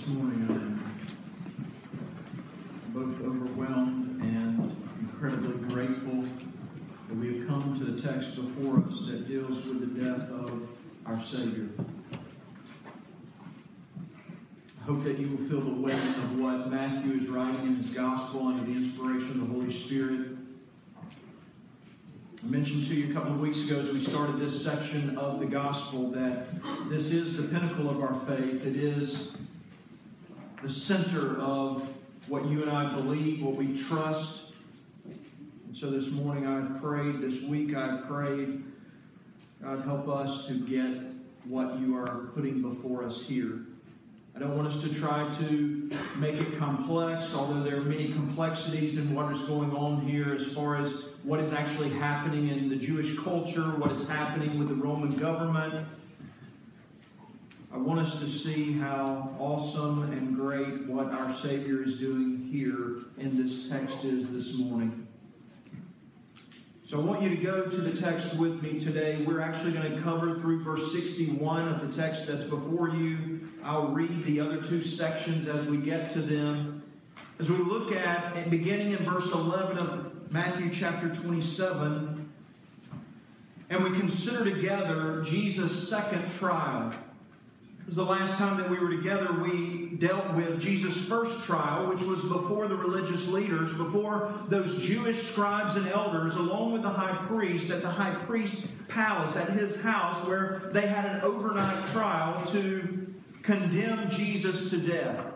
This morning I'm both overwhelmed and incredibly grateful that we have come to the text before us that deals with the death of our Savior. I hope that you will feel the weight of what Matthew is writing in his gospel under the inspiration of the Holy Spirit. I mentioned to you a couple of weeks ago as we started this section of the gospel that this is the pinnacle of our faith. It is the center of what you and I believe, what we trust. And so this morning I've prayed, this week I've prayed, God help us to get what you are putting before us here. I don't want us to try to make it complex, although there are many complexities in what is going on here as far as what is actually happening in the Jewish culture, what is happening with the Roman government. I want us to see how awesome and great what our Savior is doing here in this text is this morning. So I want you to go to the text with me today. We're actually going to cover through verse 61 of the text that's before you. I'll read the other two sections as we get to them. As we look at, beginning in verse 11 of Matthew chapter 27, and we consider together Jesus' second trial was the last time that we were together, we dealt with Jesus' first trial, which was before the religious leaders, before those Jewish scribes and elders, along with the high priest, at the high priest palace, at his house, where they had an overnight trial to condemn Jesus to death.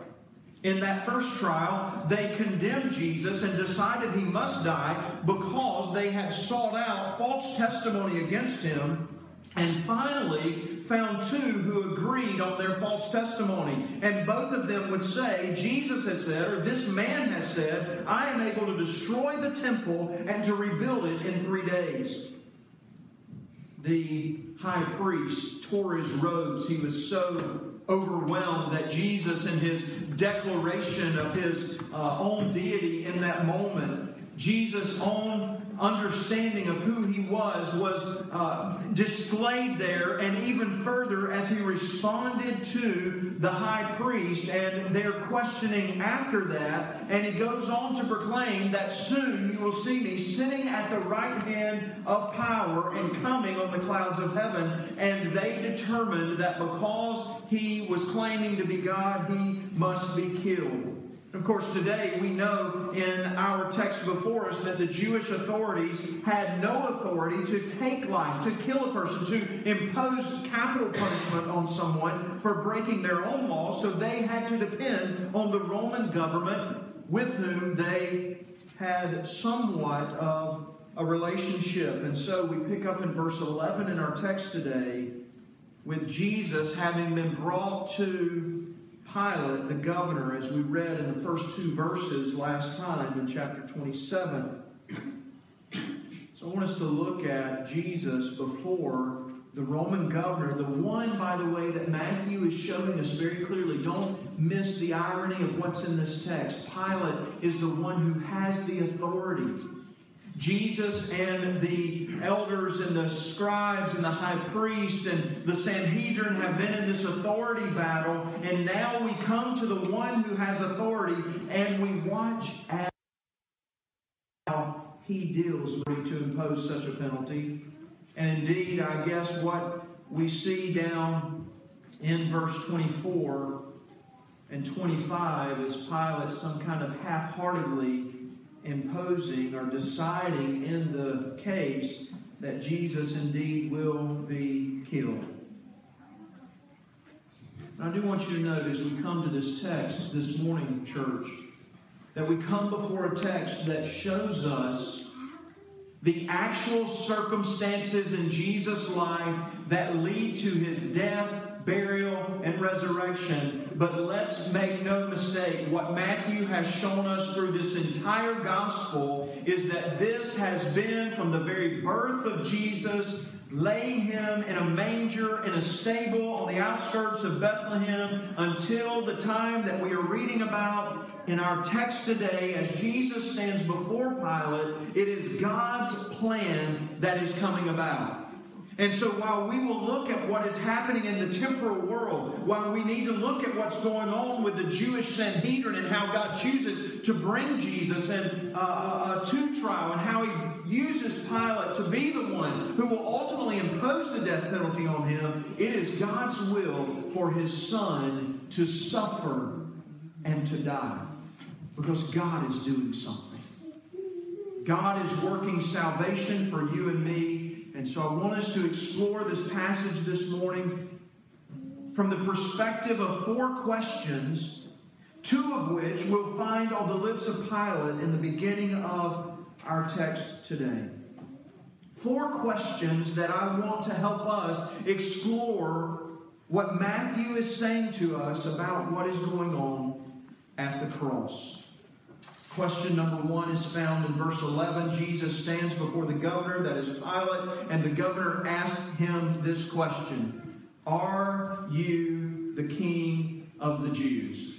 In that first trial, they condemned Jesus and decided he must die because they had sought out false testimony against him and finally found two who agreed on their false testimony. And both of them would say, Jesus has said, or this man has said, I am able to destroy the temple and to rebuild it in three days. The high priest tore his robes. He was so overwhelmed that Jesus, in his declaration of his uh, own deity in that moment, Jesus' own understanding of who he was was uh, displayed there, and even further as he responded to the high priest and their questioning after that. And he goes on to proclaim that soon you will see me sitting at the right hand of power and coming on the clouds of heaven. And they determined that because he was claiming to be God, he must be killed. Of course, today we know in our text before us that the Jewish authorities had no authority to take life, to kill a person, to impose capital punishment on someone for breaking their own law, so they had to depend on the Roman government with whom they had somewhat of a relationship. And so we pick up in verse 11 in our text today with Jesus having been brought to Pilate, the governor, as we read in the first two verses last time in chapter 27. So I want us to look at Jesus before the Roman governor, the one, by the way, that Matthew is showing us very clearly. Don't miss the irony of what's in this text. Pilate is the one who has the authority. Jesus and the elders and the scribes and the high priest and the Sanhedrin have been in this authority battle, and now we come to the one who has authority and we watch how he deals with to impose such a penalty. And indeed, I guess what we see down in verse 24 and 25 is Pilate some kind of half heartedly imposing or deciding in the case that Jesus indeed will be killed. I do want you to note as we come to this text this morning, church, that we come before a text that shows us the actual circumstances in Jesus' life that lead to his death burial, and resurrection. But let's make no mistake, what Matthew has shown us through this entire gospel is that this has been from the very birth of Jesus, laying him in a manger, in a stable on the outskirts of Bethlehem, until the time that we are reading about in our text today, as Jesus stands before Pilate, it is God's plan that is coming about. And so, while we will look at what is happening in the temporal world, while we need to look at what's going on with the Jewish Sanhedrin and how God chooses to bring Jesus and uh, uh, to trial, and how He uses Pilate to be the one who will ultimately impose the death penalty on him, it is God's will for His Son to suffer and to die because God is doing something. God is working salvation for you and me so I want us to explore this passage this morning from the perspective of four questions, two of which we'll find on the lips of Pilate in the beginning of our text today. Four questions that I want to help us explore what Matthew is saying to us about what is going on at the cross. Question number one is found in verse 11. Jesus stands before the governor, that is Pilate, and the governor asks him this question Are you the king of the Jews?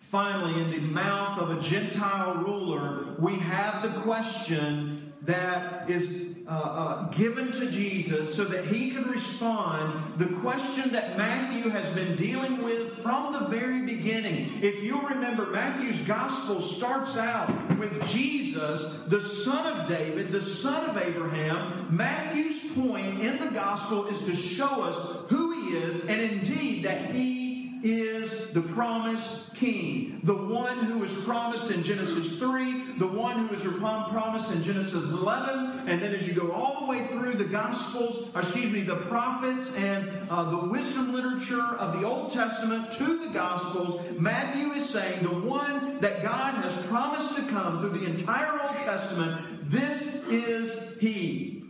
Finally, in the mouth of a Gentile ruler, we have the question that is uh, uh, given to Jesus so that he can respond the question that Matthew has been dealing with from the very beginning. If you'll remember, Matthew's gospel starts out with Jesus, the son of David, the son of Abraham. Matthew's point in the gospel is to show us who he is and indeed that he is the promised king, the one who was promised in Genesis 3, the one who was promised in Genesis 11, and then as you go all the way through the Gospels, excuse me, the prophets and uh, the wisdom literature of the Old Testament to the Gospels, Matthew is saying the one that God has promised to come through the entire Old Testament, this is He,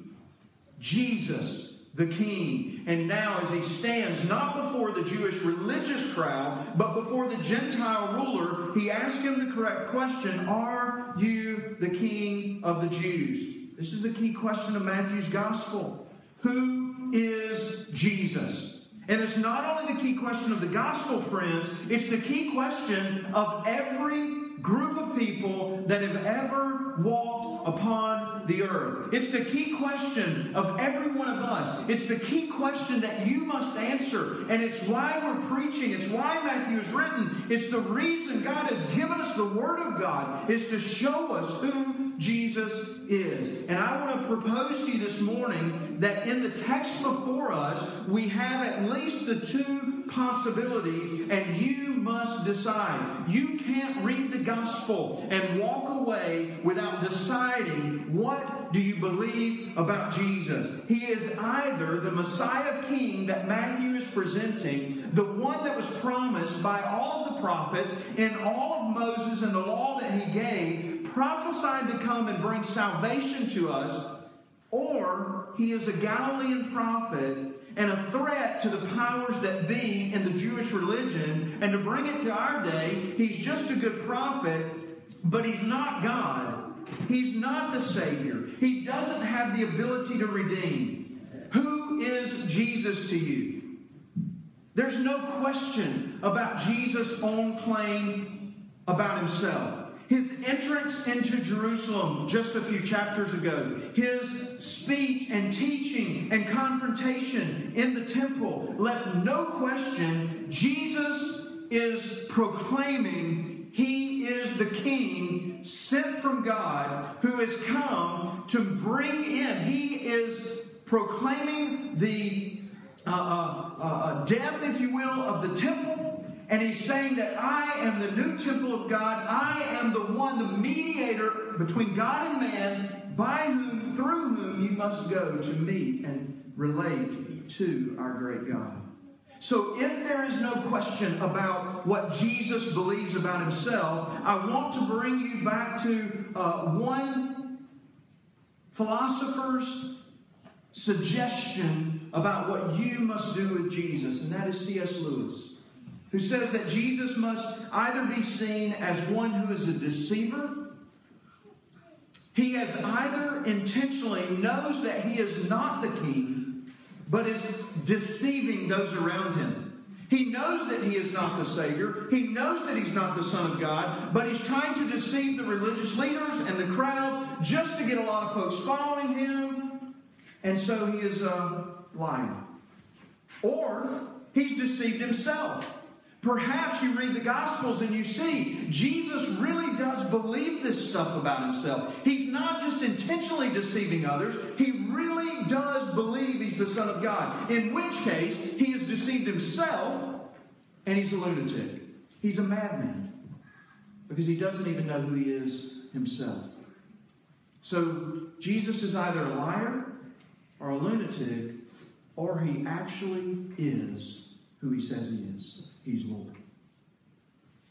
Jesus the king. And now, as he stands not before the Jewish religious crowd, but before the Gentile ruler, he asks him the correct question Are you the king of the Jews? This is the key question of Matthew's gospel. Who is Jesus? And it's not only the key question of the gospel, friends, it's the key question of every group of people that have ever walked upon the earth. It's the key question of every one of us. It's the key question that you must answer. And it's why we're preaching. It's why Matthew is written. It's the reason God has given us the Word of God is to show us who Jesus is. And I want to propose to you this morning that in the text before us, we have at least the two possibilities, and you must decide. You can't read the gospel and walk away without deciding what do you believe about Jesus. He is either the Messiah King that Matthew is presenting, the one that was promised by all of the prophets and all of Moses and the law that he gave prophesied to come and bring salvation to us, or he is a Galilean prophet and a threat to the powers that be in the Jewish religion. And to bring it to our day, he's just a good prophet, but he's not God. He's not the Savior. He doesn't have the ability to redeem. Who is Jesus to you? There's no question about Jesus' own claim about himself. His entrance into Jerusalem just a few chapters ago, his speech and teaching and confrontation in the temple left no question. Jesus is proclaiming he is the king sent from God who has come to bring in, he is proclaiming the uh, uh, uh, uh death, if you will, of the temple and he's saying that I am the new temple of God. I am the one, the mediator between God and man, by whom, through whom you must go to meet and relate to our great God. So, if there is no question about what Jesus believes about himself, I want to bring you back to uh, one philosopher's suggestion about what you must do with Jesus, and that is C.S. Lewis who says that Jesus must either be seen as one who is a deceiver, he has either intentionally knows that he is not the king, but is deceiving those around him. He knows that he is not the Savior. He knows that he's not the Son of God, but he's trying to deceive the religious leaders and the crowds just to get a lot of folks following him. And so he is uh, lying. Or he's deceived himself. Perhaps you read the Gospels and you see Jesus really does believe this stuff about himself. He's not just intentionally deceiving others, he really does believe he's the Son of God. In which case, he has deceived himself and he's a lunatic. He's a madman because he doesn't even know who he is himself. So, Jesus is either a liar or a lunatic, or he actually is who he says he is. He's Lord.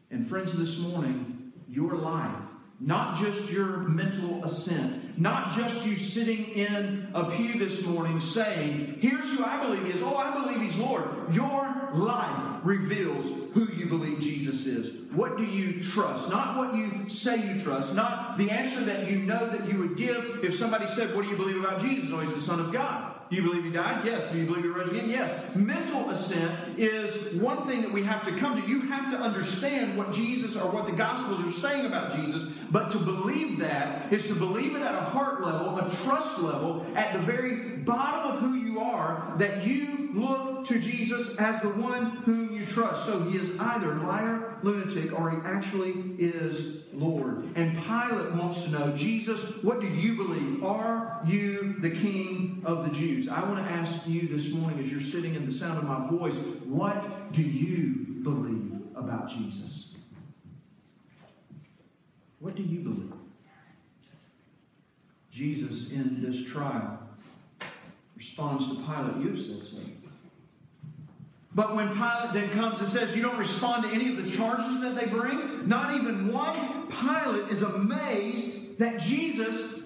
And friends, this morning, your life, not just your mental assent, not just you sitting in a pew this morning saying, Here's who I believe is. Oh, I believe he's Lord. Your life reveals who you believe Jesus is. What do you trust? Not what you say you trust, not the answer that you know that you would give if somebody said, What do you believe about Jesus? Oh, he's the Son of God. Do you believe he died? Yes. Do you believe he rose again? Yes. Mental assent is one thing that we have to come to. You have to understand what Jesus or what the Gospels are saying about Jesus, but to believe that is to believe it at a heart level, a trust level, at the very bottom of who you are, that you look to Jesus as the one whom you trust. So he is either liar, lunatic, or he actually is Lord. And Pilate wants to know, Jesus, what do you believe? Are you the King of the Jews? I want to ask you this morning, as you're sitting in the sound of my voice, what do you believe about Jesus? What do you believe? Jesus, in this trial, responds to Pilate, You've said so. But when Pilate then comes and says, You don't respond to any of the charges that they bring, not even one, Pilate is amazed that Jesus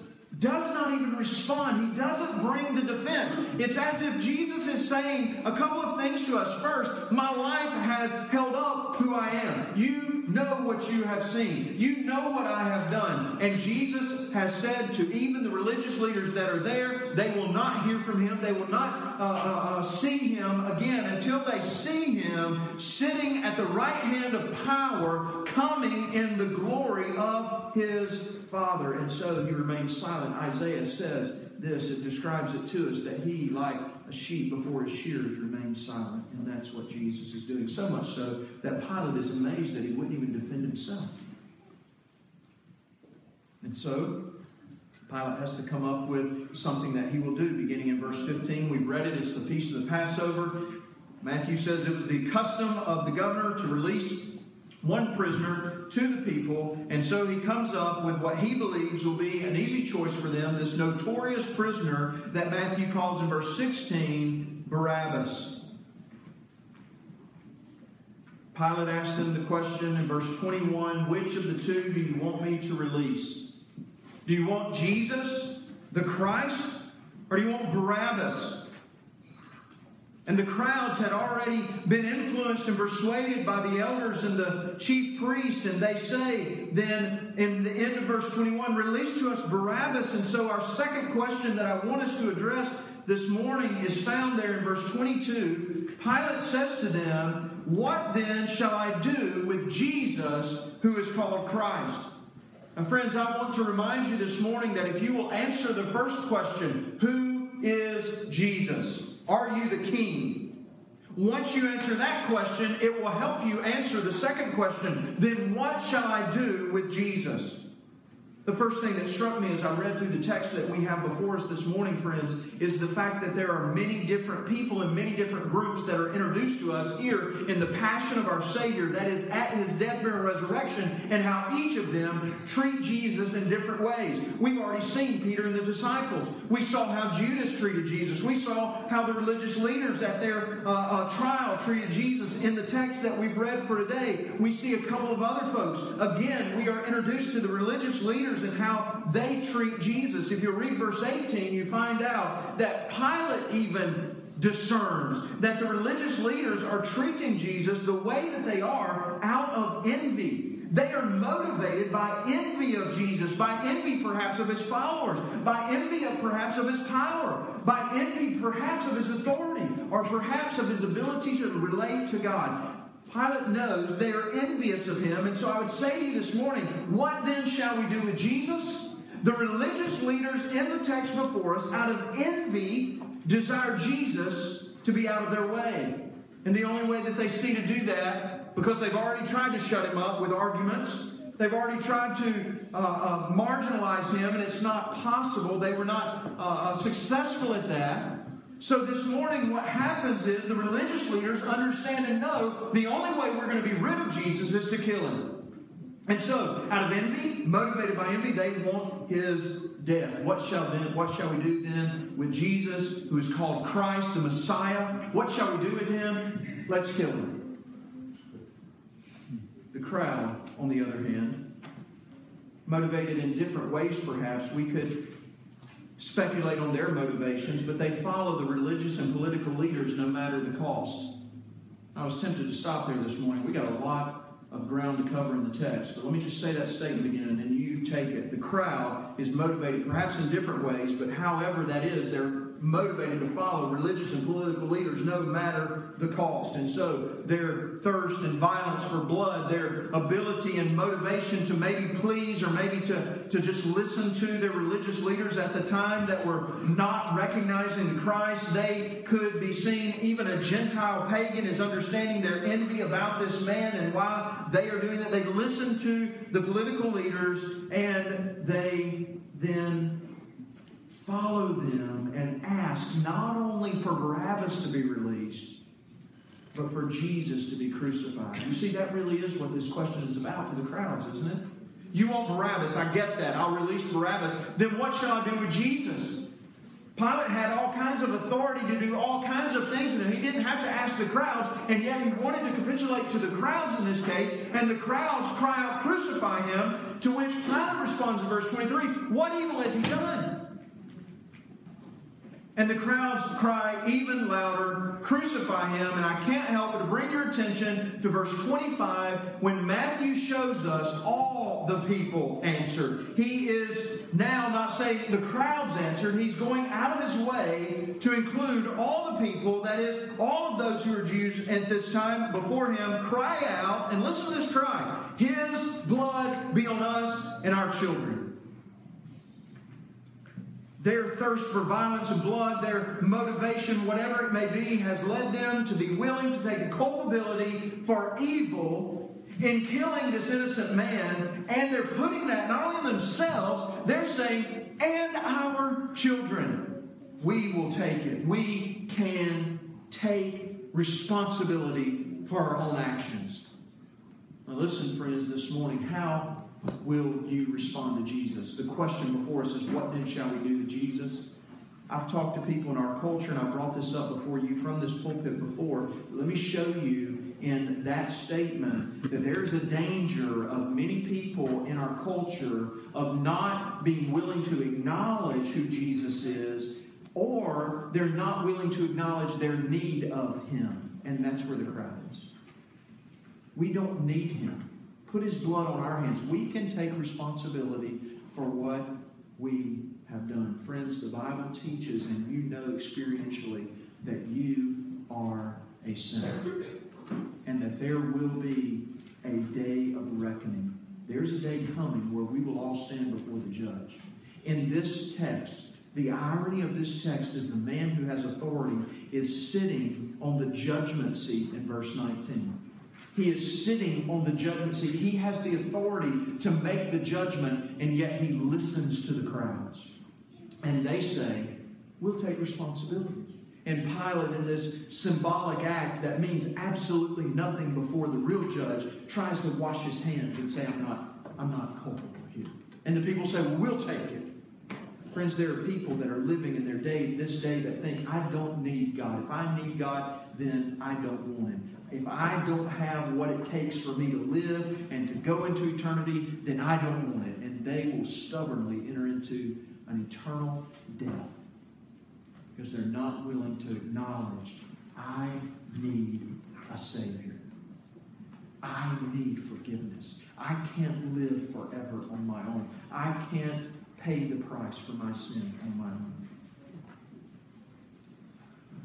does not even respond. He doesn't bring the defense. It's as if Jesus is saying a couple of things to us. First, my life has held up who I am. You know what you have seen, you know what I have done. And Jesus has said to even the religious leaders that are there, they will not hear from him, they will not uh, uh, uh, see him again until they see him sitting at the right hand of power, coming in the glory of his Father. And so he remains silent. Isaiah says this, it describes it to us that he, like a sheep before his shears, remains silent. And that's what Jesus is doing. So much so that Pilate is amazed that he wouldn't even defend himself. And so Pilate has to come up with something that he will do, beginning in verse 15. We've read it, it's the feast of the Passover. Matthew says it was the custom of the governor to release one prisoner to the people, and so he comes up with what he believes will be an easy choice for them this notorious prisoner that Matthew calls in verse 16 Barabbas. Pilate asked them the question in verse 21 Which of the two do you want me to release? Do you want Jesus, the Christ, or do you want Barabbas? And the crowds had already been influenced and persuaded by the elders and the chief priest. And they say, then in the end of verse 21, release to us Barabbas. And so, our second question that I want us to address this morning is found there in verse 22. Pilate says to them, What then shall I do with Jesus who is called Christ? Now, friends, I want to remind you this morning that if you will answer the first question, Who is Jesus? Are you the king? Once you answer that question, it will help you answer the second question. Then what shall I do with Jesus? The first thing that struck me as I read through the text that we have before us this morning, friends, is the fact that there are many different people and many different groups that are introduced to us here in the passion of our Savior, that is, at his death, burial, and resurrection, and how each of them treat Jesus in different ways. We've already seen Peter and the disciples. We saw how Judas treated Jesus. We saw how the religious leaders at their uh, uh, trial treated Jesus in the text that we've read for today. We see a couple of other folks. Again, we are introduced to the religious leaders and how they treat Jesus. If you read verse 18, you find out that Pilate even discerns that the religious leaders are treating Jesus the way that they are out of envy. They are motivated by envy of Jesus, by envy perhaps of his followers, by envy of perhaps of his power, by envy perhaps of his authority, or perhaps of his ability to relate to God. Pilate knows they are envious of him. And so I would say to you this morning, what then shall we do with Jesus? The religious leaders in the text before us, out of envy, desire Jesus to be out of their way. And the only way that they see to do that, because they've already tried to shut him up with arguments, they've already tried to uh, uh, marginalize him, and it's not possible. They were not uh, uh successful at that. So this morning, what happens is the religious leaders understand and know the only way we're going to be rid of Jesus is to kill him. And so, out of envy, motivated by envy, they want his death. What shall then what shall we do then with Jesus, who is called Christ, the Messiah? What shall we do with him? Let's kill him. The crowd, on the other hand, motivated in different ways perhaps, we could speculate on their motivations, but they follow the religious and political leaders no matter the cost. I was tempted to stop there this morning. We got a lot of ground to cover in the text. But let me just say that statement again, and then you take it. The crowd is motivated, perhaps in different ways, but however that is, they're motivated to follow religious and political leaders no matter the cost. And so their thirst and violence for blood, their ability and motivation to maybe please or maybe to, to just listen to their religious leaders at the time that were not recognizing Christ, they could be seen, even a Gentile pagan is understanding their envy about this man and why they are doing that. They listen to the political leaders and they then follow them and ask not only for Barabbas to be released, but for Jesus to be crucified. You see, that really is what this question is about to the crowds, isn't it? You want Barabbas, I get that. I'll release Barabbas. Then what shall I do with Jesus? Pilate had all kinds of authority to do all kinds of things with him. He didn't have to ask the crowds, and yet he wanted to capitulate to the crowds in this case, and the crowds cry out, Crucify him, to which Pilate responds in verse 23 What evil has he done? And the crowds cry even louder, Crucify him. And I can't help but bring your attention to verse 25 when Matthew shows us all the people answered. He is now not saying the crowds answered, he's going out of his way to include all the people, that is, all of those who are Jews at this time before him, cry out, and listen to this cry His blood be on us and our children. Their thirst for violence and blood, their motivation, whatever it may be, has led them to be willing to take a culpability for evil in killing this innocent man. And they're putting that not only on themselves, they're saying, and our children. We will take it. We can take responsibility for our own actions. Now, listen, friends, this morning, how will you respond to Jesus? The question before us is, what then shall we do to Jesus? I've talked to people in our culture, and I brought this up before you from this pulpit before. Let me show you in that statement that there's a danger of many people in our culture of not being willing to acknowledge who Jesus is, or they're not willing to acknowledge their need of Him. And that's where the crowd is. We don't need Him put his blood on our hands. We can take responsibility for what we have done. Friends, the Bible teaches, and you know experientially, that you are a sinner. And that there will be a day of reckoning. There's a day coming where we will all stand before the judge. In this text, the irony of this text is the man who has authority is sitting on the judgment seat in verse 19. He is sitting on the judgment seat. He has the authority to make the judgment, and yet he listens to the crowds. And they say, We'll take responsibility. And Pilate, in this symbolic act that means absolutely nothing before the real judge, tries to wash his hands and say, I'm not, I'm not culpable here. And the people say, Well, we'll take it. Friends, there are people that are living in their day, this day, that think, I don't need God. If I need God, then I don't want Him if I don't have what it takes for me to live and to go into eternity, then I don't want it. And they will stubbornly enter into an eternal death because they're not willing to acknowledge I need a Savior. I need forgiveness. I can't live forever on my own. I can't pay the price for my sin on my own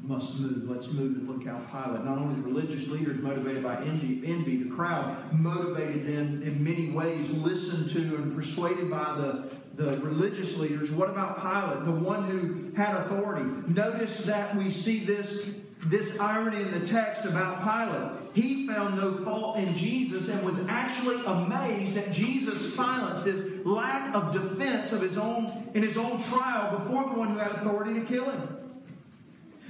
must move. Let's move and look out Pilate. Not only the religious leaders motivated by envy, envy, the crowd motivated them in many ways, listened to and persuaded by the, the religious leaders. What about Pilate, the one who had authority? Notice that we see this, this irony in the text about Pilate. He found no fault in Jesus and was actually amazed at Jesus' silence, his lack of defense of his own in his own trial before the one who had authority to kill him.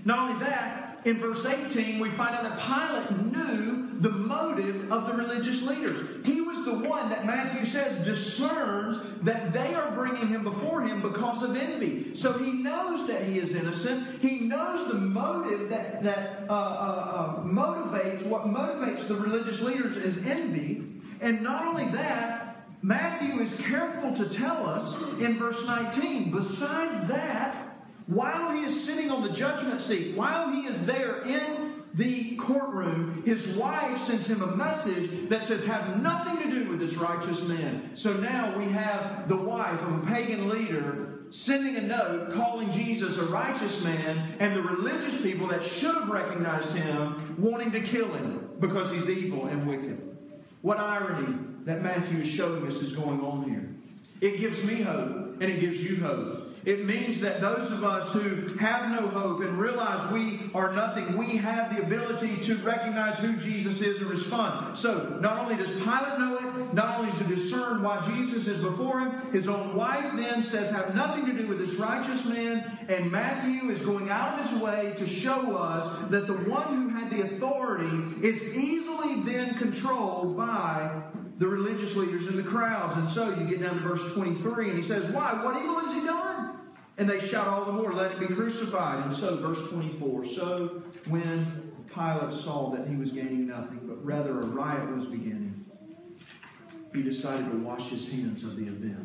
Not only that, in verse 18, we find out that Pilate knew the motive of the religious leaders. He was the one that Matthew says discerns that they are bringing him before him because of envy. So he knows that he is innocent. He knows the motive that, that uh, uh, uh, motivates, what motivates the religious leaders is envy. And not only that, Matthew is careful to tell us in verse 19, besides that, while he is sitting on the judgment seat, while he is there in the courtroom, his wife sends him a message that says, Have nothing to do with this righteous man. So now we have the wife of a pagan leader sending a note calling Jesus a righteous man, and the religious people that should have recognized him wanting to kill him because he's evil and wicked. What irony that Matthew is showing us is going on here. It gives me hope, and it gives you hope. It means that those of us who have no hope and realize we are nothing, we have the ability to recognize who Jesus is and respond. So, not only does Pilate know it, not only does he discern why Jesus is before him, his own wife then says, have nothing to do with this righteous man. And Matthew is going out of his way to show us that the one who had the authority is easily then controlled by the religious leaders and the crowds. And so you get down to verse 23, and he says, Why? What evil has he done? And they shout all the more, Let him be crucified. And so, verse 24, so when Pilate saw that he was gaining nothing, but rather a riot was beginning, he decided to wash his hands of the event.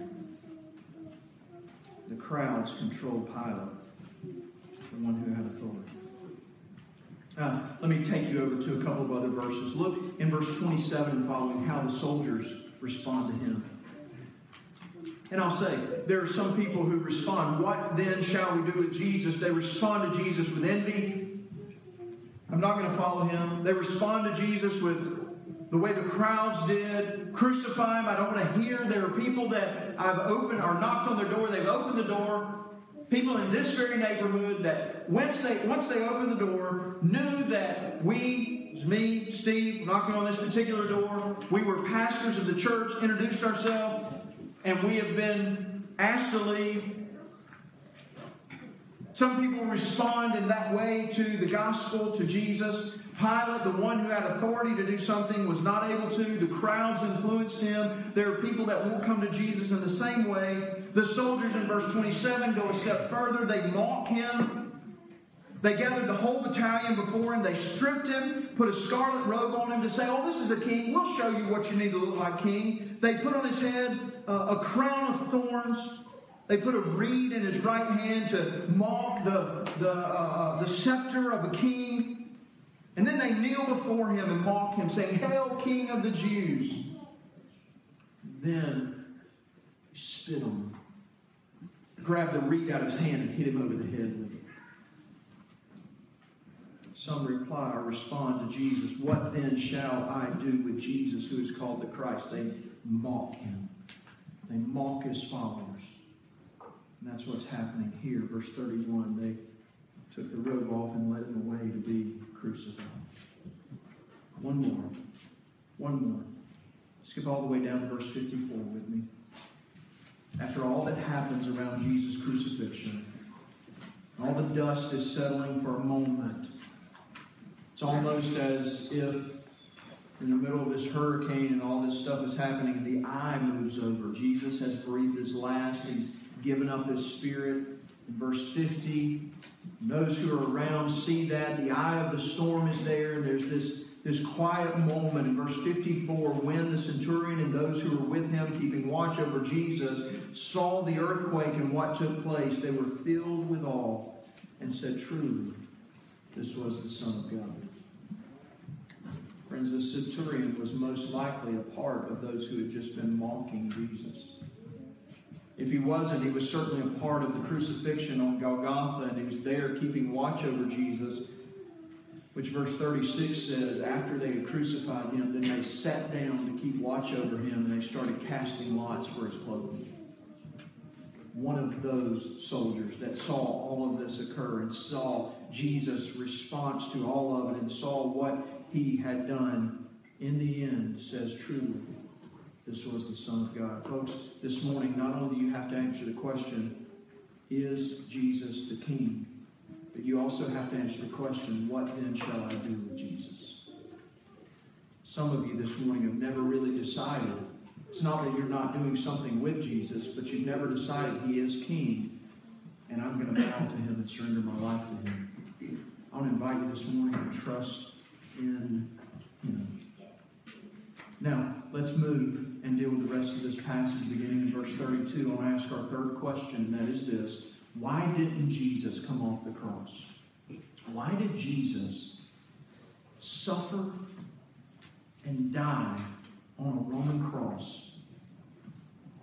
The crowds controlled Pilate, the one who had authority. Uh, let me take you over to a couple of other verses. Look in verse 27 and following how the soldiers respond to him. And I'll say, there are some people who respond, What then shall we do with Jesus? They respond to Jesus with envy. I'm not going to follow him. They respond to Jesus with the way the crowds did crucify him. I don't want to hear. There are people that I've opened or knocked on their door. They've opened the door. People in this very neighborhood that once they once they opened the door knew that we, me, Steve, knocking on this particular door, we were pastors of the church, introduced ourselves, and we have been asked to leave. Some people respond in that way to the gospel, to Jesus. Pilate, the one who had authority to do something, was not able to. The crowds influenced him. There are people that won't come to Jesus in the same way. The soldiers in verse 27 go a step further. They mock him. They gathered the whole battalion before him. They stripped him, put a scarlet robe on him to say, Oh, this is a king. We'll show you what you need to look like, king. They put on his head uh, a crown of thorns. They put a reed in his right hand to mock the, the, uh, the scepter of a king. And then they kneel before him and mock him, saying, Hail, King of the Jews. Then he spit on him, grabbed the reed out of his hand, and hit him over the head. Some reply or respond to Jesus, What then shall I do with Jesus who is called the Christ? They mock him, they mock his followers. And that's what's happening here. Verse 31 they took the robe off and led him away to be crucified. One more. One more. Skip all the way down to verse 54 with me. After all that happens around Jesus' crucifixion, all the dust is settling for a moment. It's almost as if in the middle of this hurricane and all this stuff is happening the eye moves over. Jesus has breathed his last. He's given up his spirit. In verse 50, those who are around see that. The eye of the storm is there. And there's this, this quiet moment in verse 54 when the centurion and those who were with him, keeping watch over Jesus, saw the earthquake and what took place. They were filled with awe and said, Truly, this was the Son of God. Friends, the centurion was most likely a part of those who had just been mocking Jesus. If he wasn't, he was certainly a part of the crucifixion on Golgotha, and he was there keeping watch over Jesus, which verse 36 says, after they had crucified him, then they sat down to keep watch over him, and they started casting lots for his clothing. one of those soldiers that saw all of this occur and saw Jesus' response to all of it and saw what he had done, in the end says truly, this was the Son of God. Folks, this morning, not only do you have to answer the question, is Jesus the King? But you also have to answer the question, what then shall I do with Jesus? Some of you this morning have never really decided. It's not that you're not doing something with Jesus, but you've never decided He is King, and I'm going to bow to Him and surrender my life to Him. I want to invite you this morning to trust in Him. Now, let's move and deal with the rest of this passage beginning in verse 32. I want to ask our third question, and that is this Why didn't Jesus come off the cross? Why did Jesus suffer and die on a Roman cross?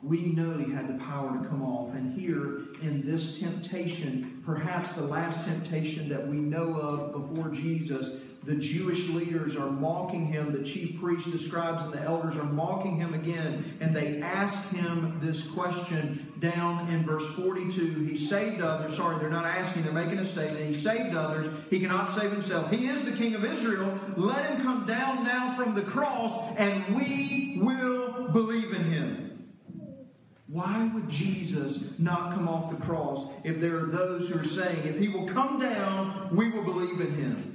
We know he had the power to come off. And here in this temptation, perhaps the last temptation that we know of before Jesus, the Jewish leaders are mocking him. The chief priests, the scribes, and the elders are mocking him again. And they ask him this question down in verse 42. He saved others. Sorry, they're not asking, they're making a statement. He saved others. He cannot save himself. He is the king of Israel. Let him come down now from the cross, and we will believe in him. Why would Jesus not come off the cross if there are those who are saying, if he will come down, we will believe in him?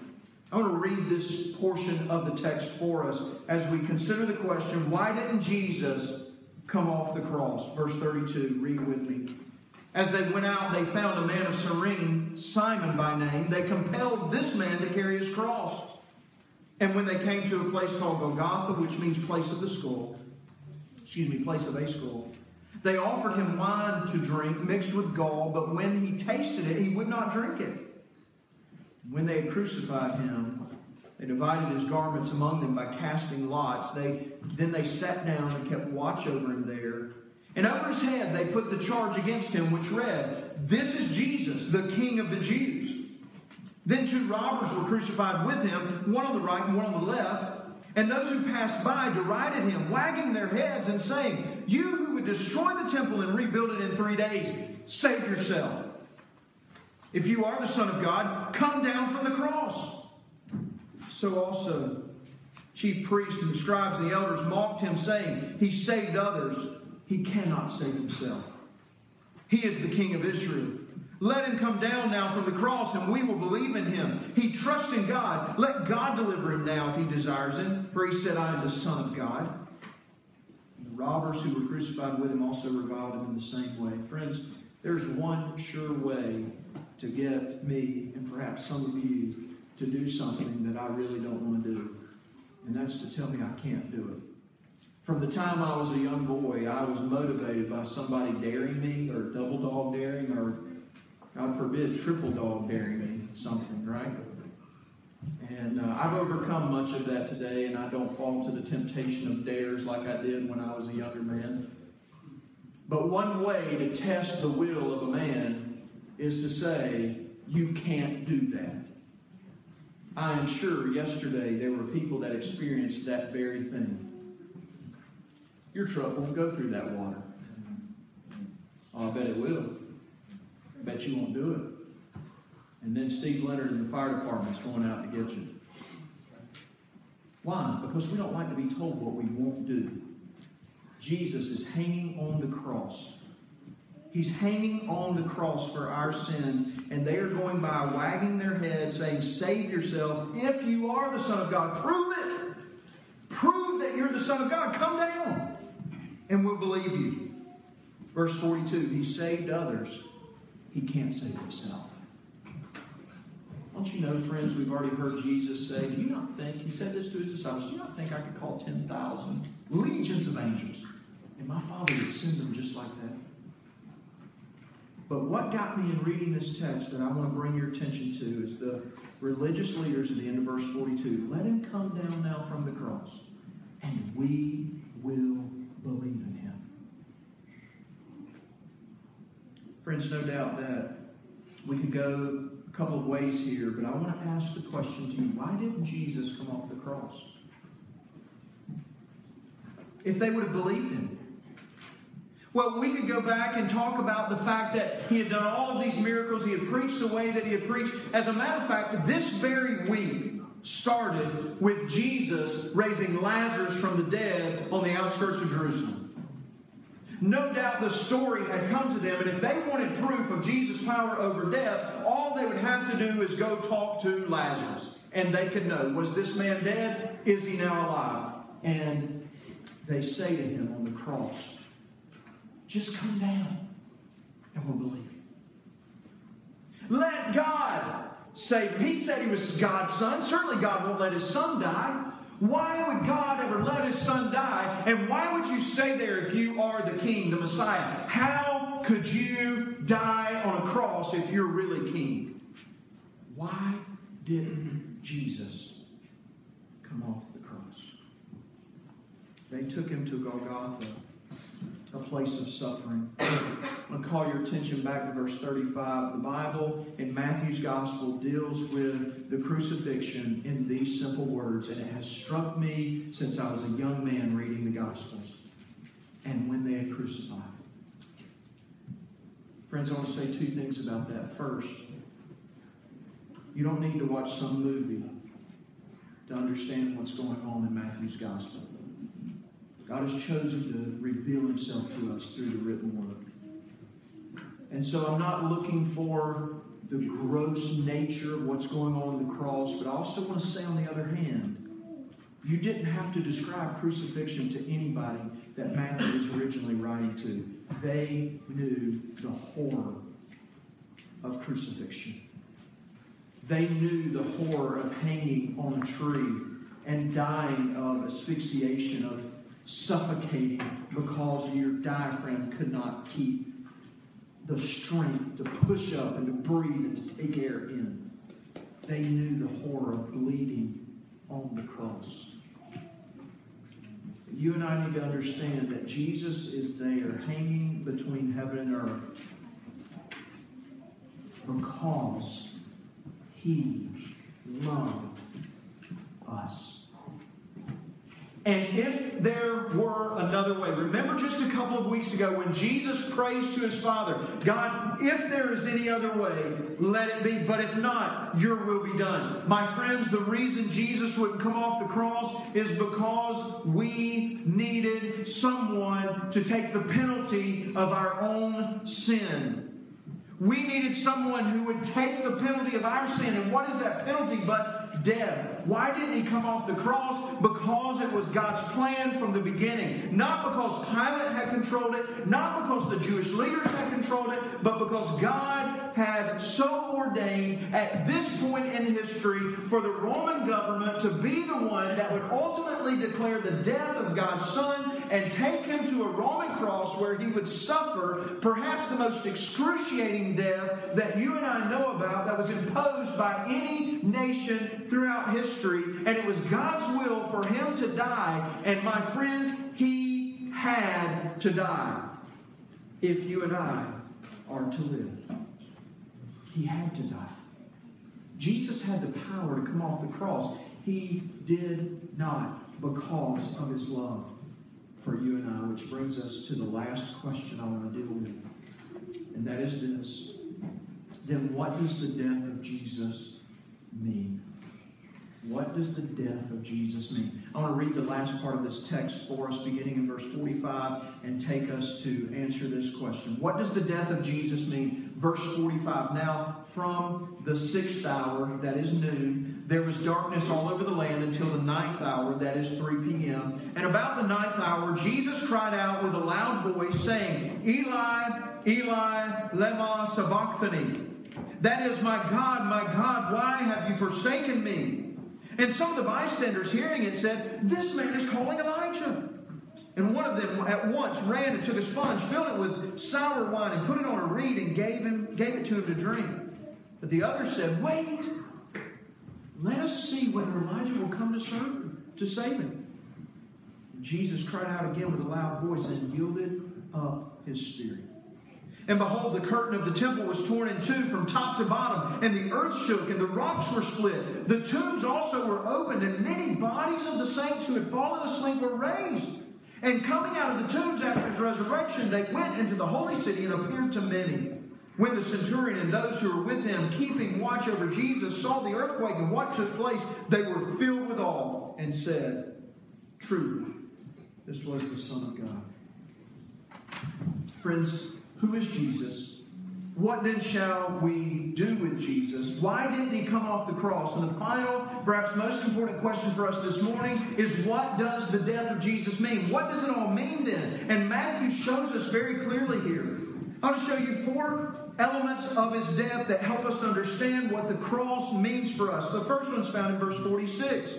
I want to read this portion of the text for us as we consider the question why didn't Jesus come off the cross? Verse 32, read with me. As they went out, they found a man of Cyrene, Simon by name. They compelled this man to carry his cross. And when they came to a place called Golgotha, which means place of the skull, excuse me, place of a skull, they offered him wine to drink mixed with gall, but when he tasted it, he would not drink it. When they had crucified him, they divided his garments among them by casting lots. They, then they sat down and kept watch over him there. And over his head they put the charge against him, which read, This is Jesus, the King of the Jews. Then two robbers were crucified with him, one on the right and one on the left. And those who passed by derided him, wagging their heads and saying, You who would destroy the temple and rebuild it in three days, save yourself. If you are the Son of God, come down from the cross. So also, chief priests and scribes and the elders mocked him, saying, He saved others, he cannot save himself. He is the King of Israel. Let him come down now from the cross and we will believe in him. He trusts in God. Let God deliver him now if he desires him, for he said, I am the Son of God. And the robbers who were crucified with him also reviled him in the same way. Friends, there's one sure way to get me and perhaps some of you to do something that I really don't want to do. And that's to tell me I can't do it. From the time I was a young boy, I was motivated by somebody daring me or double dog daring or God forbid, triple dog daring me something, right? And uh, I've overcome much of that today, and I don't fall to the temptation of dares like I did when I was a younger man. But one way to test the will of a man is to say, You can't do that. I am sure yesterday there were people that experienced that very thing. Your truck won't go through that water. Oh, I bet it will I bet you won't do it. And then Steve Leonard and the fire department's going out to get you. Why? Because we don't like to be told what we won't do. Jesus is hanging on the cross. He's hanging on the cross for our sins, and they are going by wagging their head, saying, Save yourself if you are the Son of God. Prove it. Prove that you're the Son of God. Come down, and we'll believe you. Verse 42 He saved others he can't save himself. Don't you know, friends, we've already heard Jesus say, Do you not think, he said this to his disciples, do you not think I could call 10,000 legions of angels and my Father would send them just like that? But what got me in reading this text that I want to bring your attention to is the religious leaders at the end of verse 42. Let him come down now from the cross, and we will believe in him. Friends, no doubt that we could go a couple of ways here, but I want to ask the question to you why didn't Jesus come off the cross? If they would have believed him, Well, we could go back and talk about the fact that he had done all of these miracles. He had preached the way that he had preached. As a matter of fact, this very week started with Jesus raising Lazarus from the dead on the outskirts of Jerusalem. No doubt the story had come to them, and if they wanted proof of Jesus' power over death, all they would have to do is go talk to Lazarus, and they could know was this man dead? Is he now alive? And they say to him on the cross, just come down and we'll believe you. Let God save him. He said he was God's son. Certainly, God won't let his son die. Why would God ever let his son die? And why would you stay there if you are the king, the Messiah? How could you die on a cross if you're really king? Why didn't Jesus come off the cross? They took him to Golgotha a place of suffering. To call your attention back to verse 35. The Bible in Matthew's Gospel deals with the crucifixion in these simple words, and it has struck me since I was a young man reading the Gospels. And when they had crucified. Friends, I want to say two things about that. First, you don't need to watch some movie to understand what's going on in Matthew's Gospel. God has chosen to reveal himself to us through the written word. And so I'm not looking for the gross nature of what's going on in the cross, but I also want to say, on the other hand, you didn't have to describe crucifixion to anybody that Matthew was originally writing to. They knew the horror of crucifixion. They knew the horror of hanging on a tree and dying of asphyxiation, of suffocating because your diaphragm could not keep the strength to push up and to breathe and to take air in. They knew the horror of bleeding on the cross. You and I need to understand that Jesus is there hanging between heaven and earth because he loved us. And if there were another way, remember just a couple of weeks ago when Jesus prays to his Father, God, if there is any other way, let it be. But if not, your will be done. My friends, the reason Jesus wouldn't come off the cross is because we needed someone to take the penalty of our own sin. We needed someone who would take the penalty of our sin. And what is that penalty but death. Why didn't he come off the cross? Because it was God's plan from the beginning. Not because Pilate had controlled it, not because the Jewish leaders had controlled it, but because God had so ordained at this point in history for the Roman government to be the one that would ultimately declare the death of God's Son and take him to a Roman cross where he would suffer perhaps the most excruciating death that you and I know about that was imposed by any nation throughout history. And it was God's will for him to die. And my friends, he had to die if you and I are to live. He had to die. Jesus had the power to come off the cross. He did not because of his love for you and I, which brings us to the last question I want to deal with. And that is this. Then what does the death of Jesus mean? What does the death of Jesus mean? I want to read the last part of this text for us, beginning in verse 45, and take us to answer this question. What does the death of Jesus mean? Verse 45. Now, from the sixth hour, that is noon, there was darkness all over the land until the ninth hour, that is 3 p.m. And about the ninth hour, Jesus cried out with a loud voice, saying, Eli, Eli, lema sabachthani. That is, my God, my God, why have you forsaken me? And some of the bystanders hearing it said, This man is calling Elijah. And one of them at once ran and took a sponge, filled it with sour wine, and put it on a reed and gave, him, gave it to him to drink. But the other said, Wait, let us see whether Elijah will come to serve him, to save him. Jesus cried out again with a loud voice and yielded up his spirit. And behold, the curtain of the temple was torn in two from top to bottom, and the earth shook, and the rocks were split. The tombs also were opened, and many bodies of the saints who had fallen asleep were raised. And coming out of the tombs after his resurrection, they went into the holy city and appeared to many. When the centurion and those who were with him, keeping watch over Jesus, saw the earthquake and what took place, they were filled with awe and said, Truly, this was the Son of God. Friends, who is Jesus? What then shall we do with Jesus? Why didn't he come off the cross? And the final, perhaps most important question for us this morning is what does the death of Jesus mean? What does it all mean then? And Matthew shows us very clearly here. I want to show you four elements of his death that help us understand what the cross means for us. The first one's found in verse 46.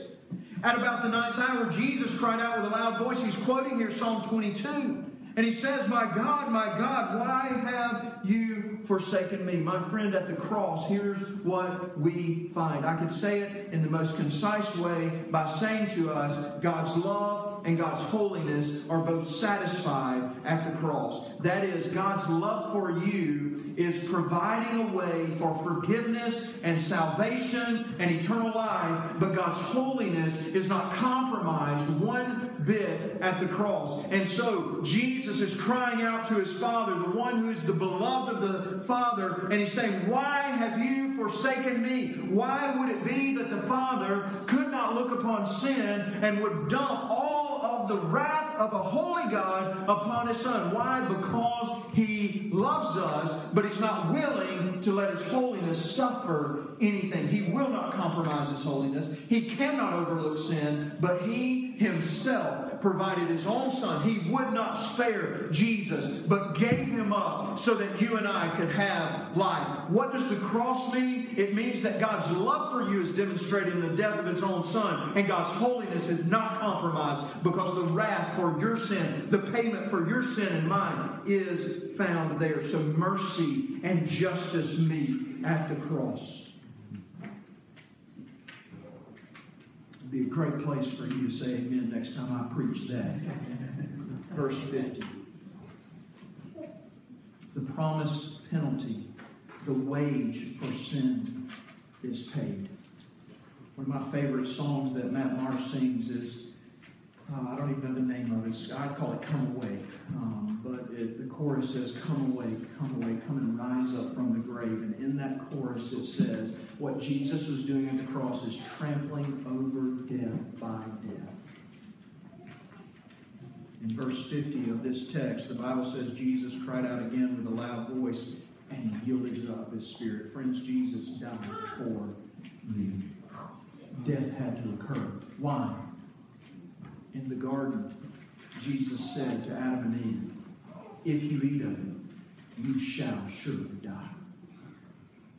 At about the ninth hour, Jesus cried out with a loud voice. He's quoting here Psalm 22. And he says, My God, my God, why have you forsaken me? My friend, at the cross, here's what we find. I could say it in the most concise way by saying to us, God's love and God's holiness are both satisfied at the cross. That is, God's love for you is providing a way for forgiveness and salvation and eternal life, but God's holiness is not compromised one bit at the cross. And so Jesus is crying out to his Father, the one who is the beloved of the Father, and he's saying, Why have you forsaken me? Why would it be that the Father could not look upon sin and would dump all the wrath of a holy God upon his Son? Why? Because he loves us, but he's not willing to let his holiness suffer anything. He will not compromise his holiness. He cannot overlook sin, but he himself provided his own son. He would not spare Jesus, but gave him up so that you and I could have life. What does the cross mean? It means that God's love for you is demonstrated in the death of his own son, and God's holiness is not compromised because the wrath for your sin, the payment for your sin and mine, is found there. So mercy and justice meet at the cross. It'd be a great place for you to say amen next time I preach that. Verse 50. The promised penalty, the wage for sin is paid. One of my favorite songs that Matt Marsh sings is uh, I don't even know the name of it. I'd call it Come Away. Um, but it, the chorus says, Come away, come away, come and rise up from the grave. And in that chorus it says, What Jesus was doing at the cross is trampling over death by death. In verse 50 of this text, the Bible says Jesus cried out again with a loud voice and he yielded up his spirit. Friends, Jesus died for you. Death had to occur. Why? in the garden, Jesus said to Adam and Eve, If you eat of it, you shall surely die.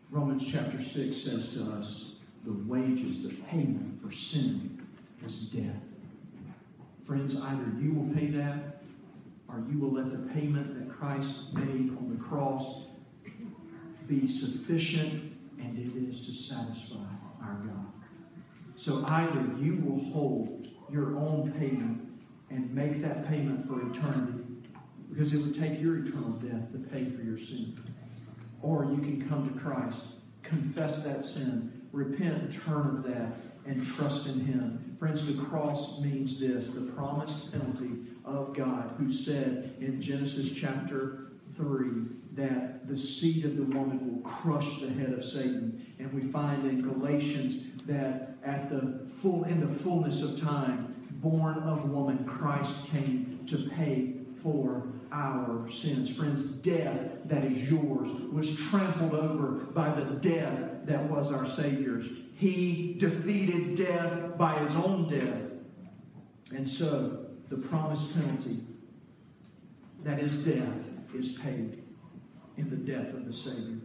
Romans chapter 6 says to us, The wages, the payment for sin is death. Friends, either you will pay that or you will let the payment that Christ made on the cross be sufficient and it is to satisfy our God. So either you will hold your own payment and make that payment for eternity because it would take your eternal death to pay for your sin. Or you can come to Christ, confess that sin, repent, turn of that, and trust in Him. Friends, the cross means this the promised penalty of God, who said in Genesis chapter 3 that the seed of the woman will crush the head of Satan. And we find in Galatians that at the full in the fullness of time, born of woman, Christ came to pay for our sins. Friends, death that is yours was trampled over by the death that was our Savior's. He defeated death by his own death. And so, the promised penalty that is death is paid in the death of the Savior.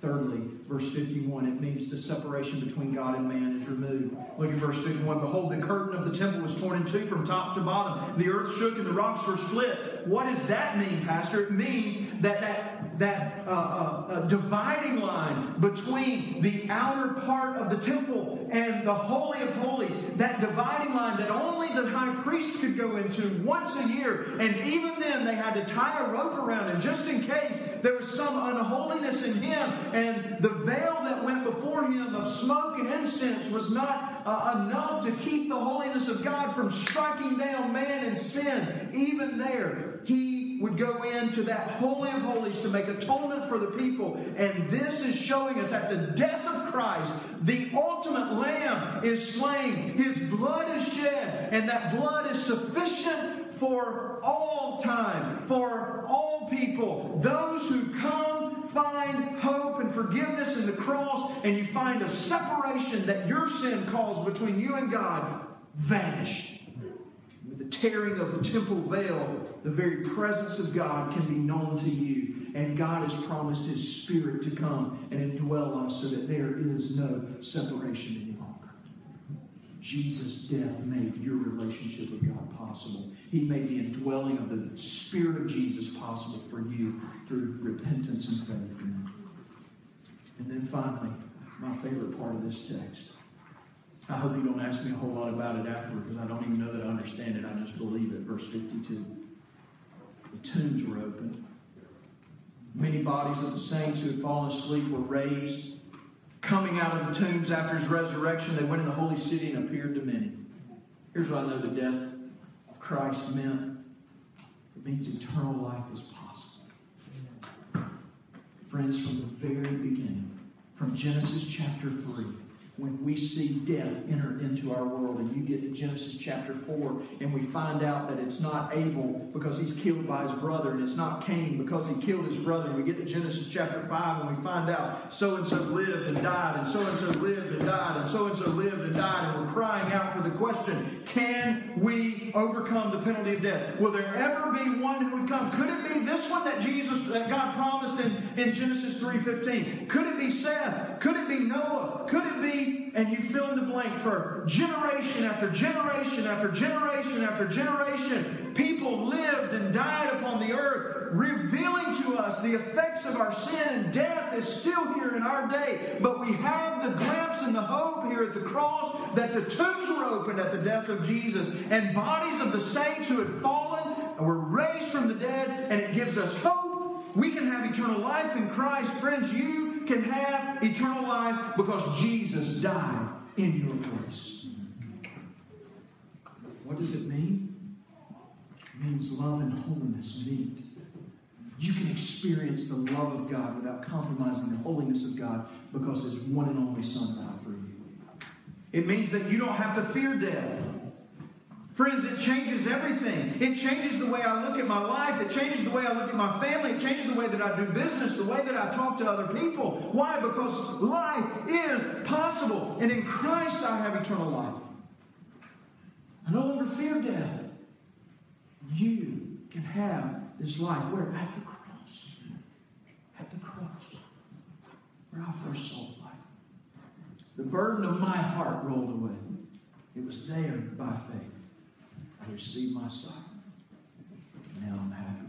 Thirdly, verse 51, it means the separation between God and man is removed. Look at verse 51. Behold, the curtain of the temple was torn in two from top to bottom. The earth shook and the rocks were split. What does that mean, Pastor? It means that that that, uh, uh, dividing line between the outer part of the temple and the Holy of Holies, that dividing line that only the high priest could go into once a year. And even then, they had to tie a rope around him just in case there was some unholiness in him. And the veil that went before him of smoke and incense was not uh, enough to keep the holiness of God from striking down man and sin. Even there, he would go into that Holy of Holies to make atonement for the people. And this is showing us at the death of Christ, the ultimate lamb is slain, his blood is shed, and that blood is sufficient for all time, for all people. Those who come find hope and forgiveness in the cross, and you find a separation that your sin caused between you and God vanished. With the tearing of the temple veil, the very presence of God can be known to you. And God has promised His Spirit to come and indwell us so that there is no separation any longer. Jesus' death made your relationship with God possible. He made the indwelling of the Spirit of Jesus possible for you through repentance and faith. And then finally, my favorite part of this text. I hope you don't ask me a whole lot about it afterward because I don't even know that I understand it. I just believe it. Verse 52. The tombs were opened. Many bodies of the saints who had fallen asleep were raised. Coming out of the tombs after his resurrection, they went in the holy city and appeared to many. Here's what I know the death of Christ meant it means eternal life is possible. Friends, from the very beginning, from Genesis chapter 3, when we see death enter into our world. And you get to Genesis chapter 4, and we find out that it's not Abel because he's killed by his brother, and it's not Cain because he killed his brother. And we get to Genesis chapter 5, and we find out so and so lived and died, and so and so lived and died, and so and so lived and died. And we're crying out for the question can we overcome the penalty of death? Will there ever be one who would come? Could it be this one that Jesus, that God promised in, in Genesis 3.15? Could it be Seth? Could it be Noah? Could it be and you fill in the blank for generation after generation after generation after generation. People lived and died upon the earth, revealing to us the effects of our sin, and death is still here in our day. But we have the glimpse and the hope here at the cross that the tombs were opened at the death of Jesus, and bodies of the saints who had fallen were raised from the dead, and it gives us hope. We can have eternal life in Christ. Friends, you can have eternal life because Jesus died in your place. What does it mean? It means love and holiness meet. You can experience the love of God without compromising the holiness of God because His one and only Son died for you. It means that you don't have to fear death. Friends, it changes everything. It changes the way I look at my life. It changes the way I look at my family. It changes the way that I do business, the way that I talk to other people. Why? Because life is possible. And in Christ, I have eternal life. I no longer fear death. You can have this life. Where? At the cross. At the cross. Where I first saw life. The burden of my heart rolled away. It was there by faith. I received my sight. Now I'm happy.